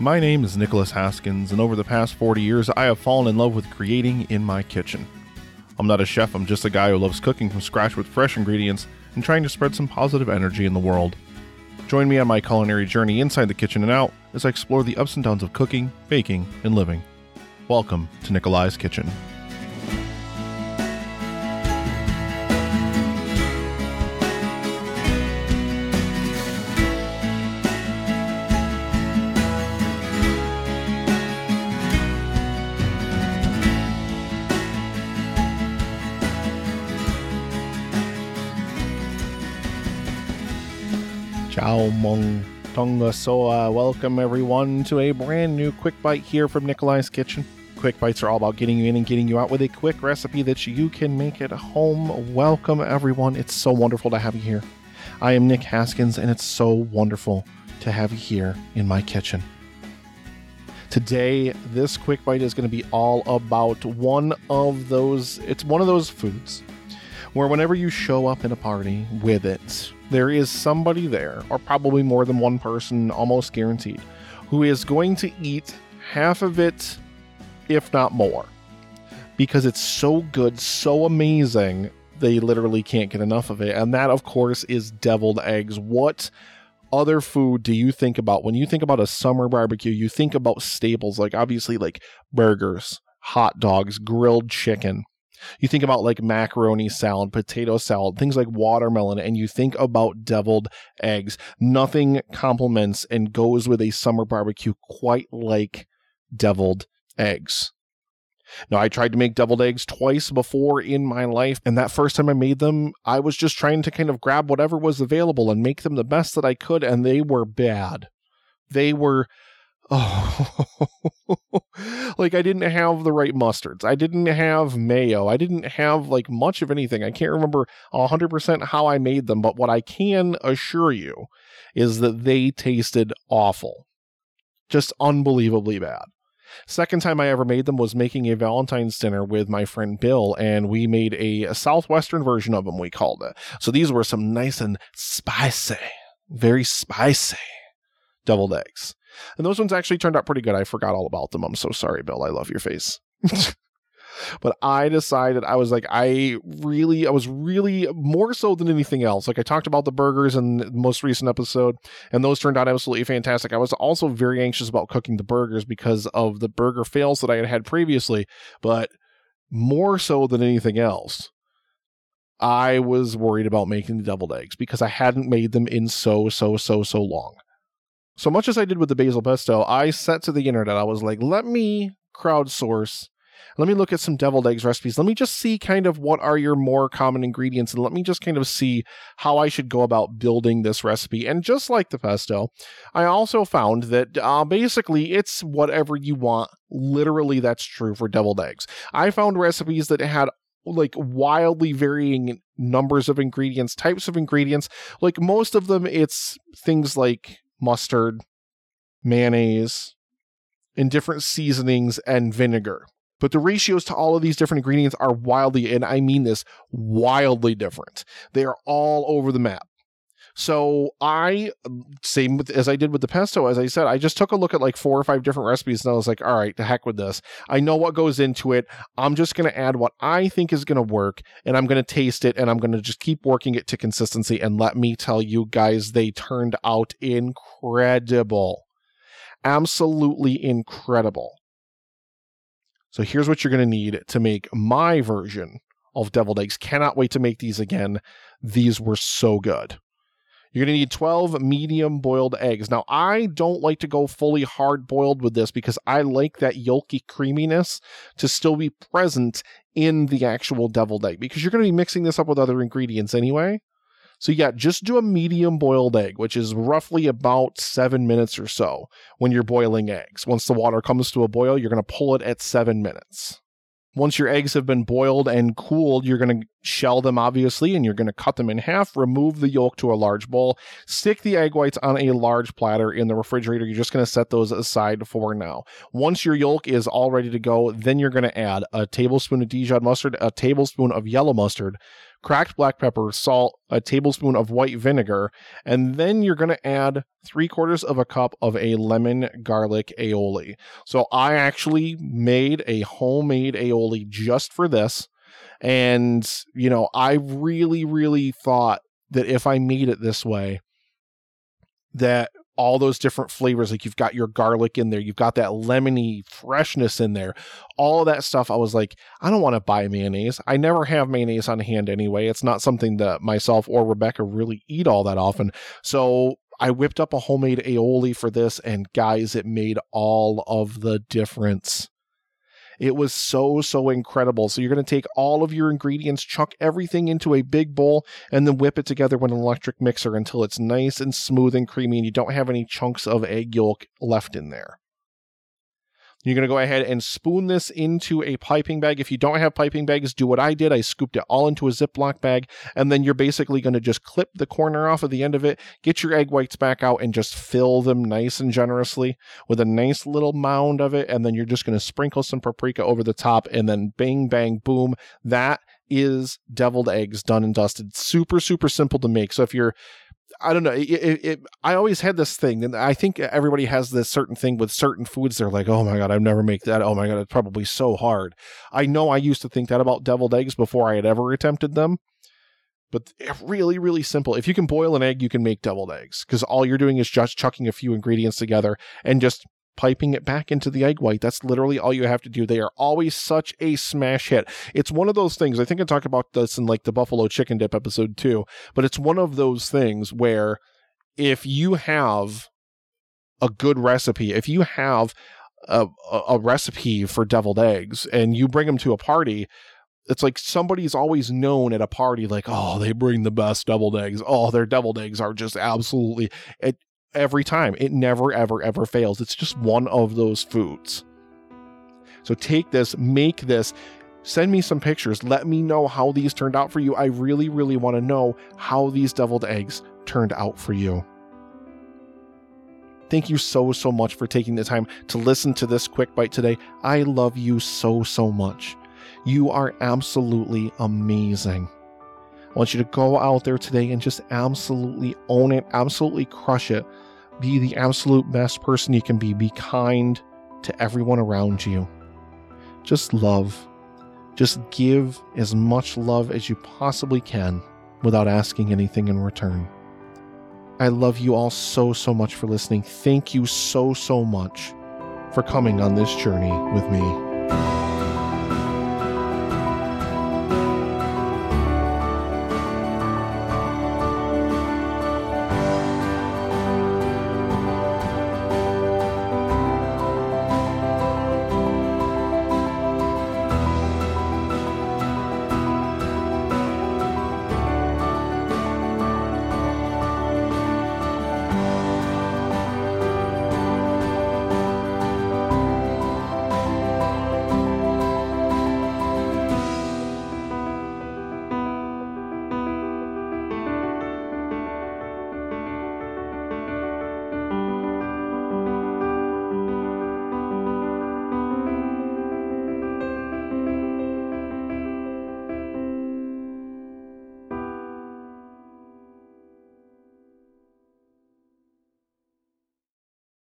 My name is Nicholas Haskins, and over the past 40 years, I have fallen in love with creating in my kitchen. I'm not a chef, I'm just a guy who loves cooking from scratch with fresh ingredients and trying to spread some positive energy in the world. Join me on my culinary journey inside the kitchen and out as I explore the ups and downs of cooking, baking, and living. Welcome to Nikolai's Kitchen. Ciao Tonga Soa. Welcome everyone to a brand new Quick Bite here from Nikolai's Kitchen. Quick Bites are all about getting you in and getting you out with a quick recipe that you can make at home. Welcome everyone. It's so wonderful to have you here. I am Nick Haskins and it's so wonderful to have you here in my kitchen. Today, this Quick Bite is going to be all about one of those, it's one of those foods where whenever you show up in a party with it, there is somebody there, or probably more than one person, almost guaranteed, who is going to eat half of it, if not more. Because it's so good, so amazing, they literally can't get enough of it. And that, of course, is deviled eggs. What other food do you think about when you think about a summer barbecue? You think about staples like obviously like burgers, hot dogs, grilled chicken. You think about like macaroni salad, potato salad, things like watermelon, and you think about deviled eggs. Nothing complements and goes with a summer barbecue quite like deviled eggs. Now, I tried to make deviled eggs twice before in my life, and that first time I made them, I was just trying to kind of grab whatever was available and make them the best that I could, and they were bad. They were Oh, like I didn't have the right mustards. I didn't have mayo. I didn't have like much of anything. I can't remember 100% how I made them, but what I can assure you is that they tasted awful. Just unbelievably bad. Second time I ever made them was making a Valentine's dinner with my friend Bill, and we made a, a southwestern version of them, we called it. So these were some nice and spicy, very spicy deviled eggs. And those ones actually turned out pretty good. I forgot all about them. I'm so sorry, Bill. I love your face. but I decided I was like, I really, I was really more so than anything else. Like I talked about the burgers in the most recent episode, and those turned out absolutely fantastic. I was also very anxious about cooking the burgers because of the burger fails that I had had previously, but more so than anything else. I was worried about making the deviled eggs because I hadn't made them in so, so, so, so long. So much as I did with the basil pesto, I set to the internet. I was like, let me crowdsource. Let me look at some deviled eggs recipes. Let me just see kind of what are your more common ingredients and let me just kind of see how I should go about building this recipe. And just like the pesto, I also found that uh, basically it's whatever you want. Literally, that's true for deviled eggs. I found recipes that had like wildly varying numbers of ingredients, types of ingredients. Like most of them, it's things like mustard, mayonnaise, and different seasonings and vinegar. But the ratios to all of these different ingredients are wildly, and I mean this, wildly different. They are all over the map. So I, same with, as I did with the pesto, as I said, I just took a look at like four or five different recipes and I was like, all right, the heck with this. I know what goes into it. I'm just to add what I think is to work and I'm to taste it and I'm to just keep working it to consistency. And let me tell you guys, they turned out incredible. Absolutely incredible. So here's what you're going to need to make my version of deviled eggs. Cannot wait to make these again. These were so good. You're going to need 12 medium boiled eggs. Now, I don't like to go fully hard boiled with this because I like that yolky creaminess to still be present in the actual deviled egg because you're going to be mixing this up with other ingredients anyway. So, yeah, just do a medium boiled egg, which is roughly about seven minutes or so when you're boiling eggs. Once the water comes to a boil, you're going to pull it at seven minutes. Once your eggs have been boiled and cooled, you're going to shell them, obviously, and you're going to cut them in half, remove the yolk to a large bowl, stick the egg whites on a large platter in the refrigerator. You're just going to set those aside for now. Once your yolk is all ready to go, then you're going to add a tablespoon of Dijon mustard, a tablespoon of yellow mustard, cracked black pepper, salt, a tablespoon of white vinegar, and then you're going to add three quarters of a cup of a lemon garlic aioli. So I actually made a homemade aioli just for this. And, you know, I really, really thought that if I made it this way, that all those different flavors. Like you've got your garlic in there, you've got that lemony freshness in there, all that stuff. I was like, I don't want to buy mayonnaise. I never have mayonnaise on hand anyway. It's not something that myself or Rebecca really eat all that often. So I whipped up a homemade aioli for this, and guys, it made all of the difference. It was so, so incredible. So you're going to take all of your ingredients, chuck everything into a big bowl, and then whip it together with an electric mixer until it's nice and smooth and creamy and you don't have any chunks of egg yolk left in there. You're going to go ahead and spoon this into a piping bag. If you don't have piping bags, do what I did. I scooped it all into a Ziploc bag, and then you're basically going to just clip the corner off of the end of it, get your egg whites back out, and just fill them nice and generously with a nice little mound of it. And then you're just going to sprinkle some paprika over the top, and then bang, bang, boom. That is deviled eggs done and dusted. Super, super simple to make. So if you're I don't know. It, it, it, I always had this thing, and I think everybody has this certain thing with certain foods. They're like, "Oh my god, I'd never make that. Oh my god, it's probably so hard." I know I used to think that about deviled eggs before I had ever attempted them, but really, really simple. If you can boil an egg, you can make deviled eggs because all you're doing is just chucking a few ingredients together and just piping it back into the egg white. That's literally all you have to do. They are always such a smash hit. It's one of those things. I think I talked about this in like the buffalo chicken dip episode too, but it's one of those things where if you have a good recipe, if you have a, a recipe for deviled eggs and you bring them to a party, it's like somebody's always known at a party like oh they bring the best deviled eggs oh their deviled eggs are just absolutely it every time. It never, ever, ever fails. It's just one of those foods. So take this, make this, send me some pictures. Let me know how these turned out for you. I really, really want to know how these deviled eggs turned out for you. Thank you so, so much for taking the time to listen to this quick bite today. I love you so, so much. You are absolutely amazing. I want you to go out there today and just absolutely own it, absolutely crush it. Be the absolute best person you can be. Be kind to everyone around you. Just love. Just give as much love as you possibly can without asking anything in return. I love you all so, so much for listening. Thank you so, so much for coming on this journey with me.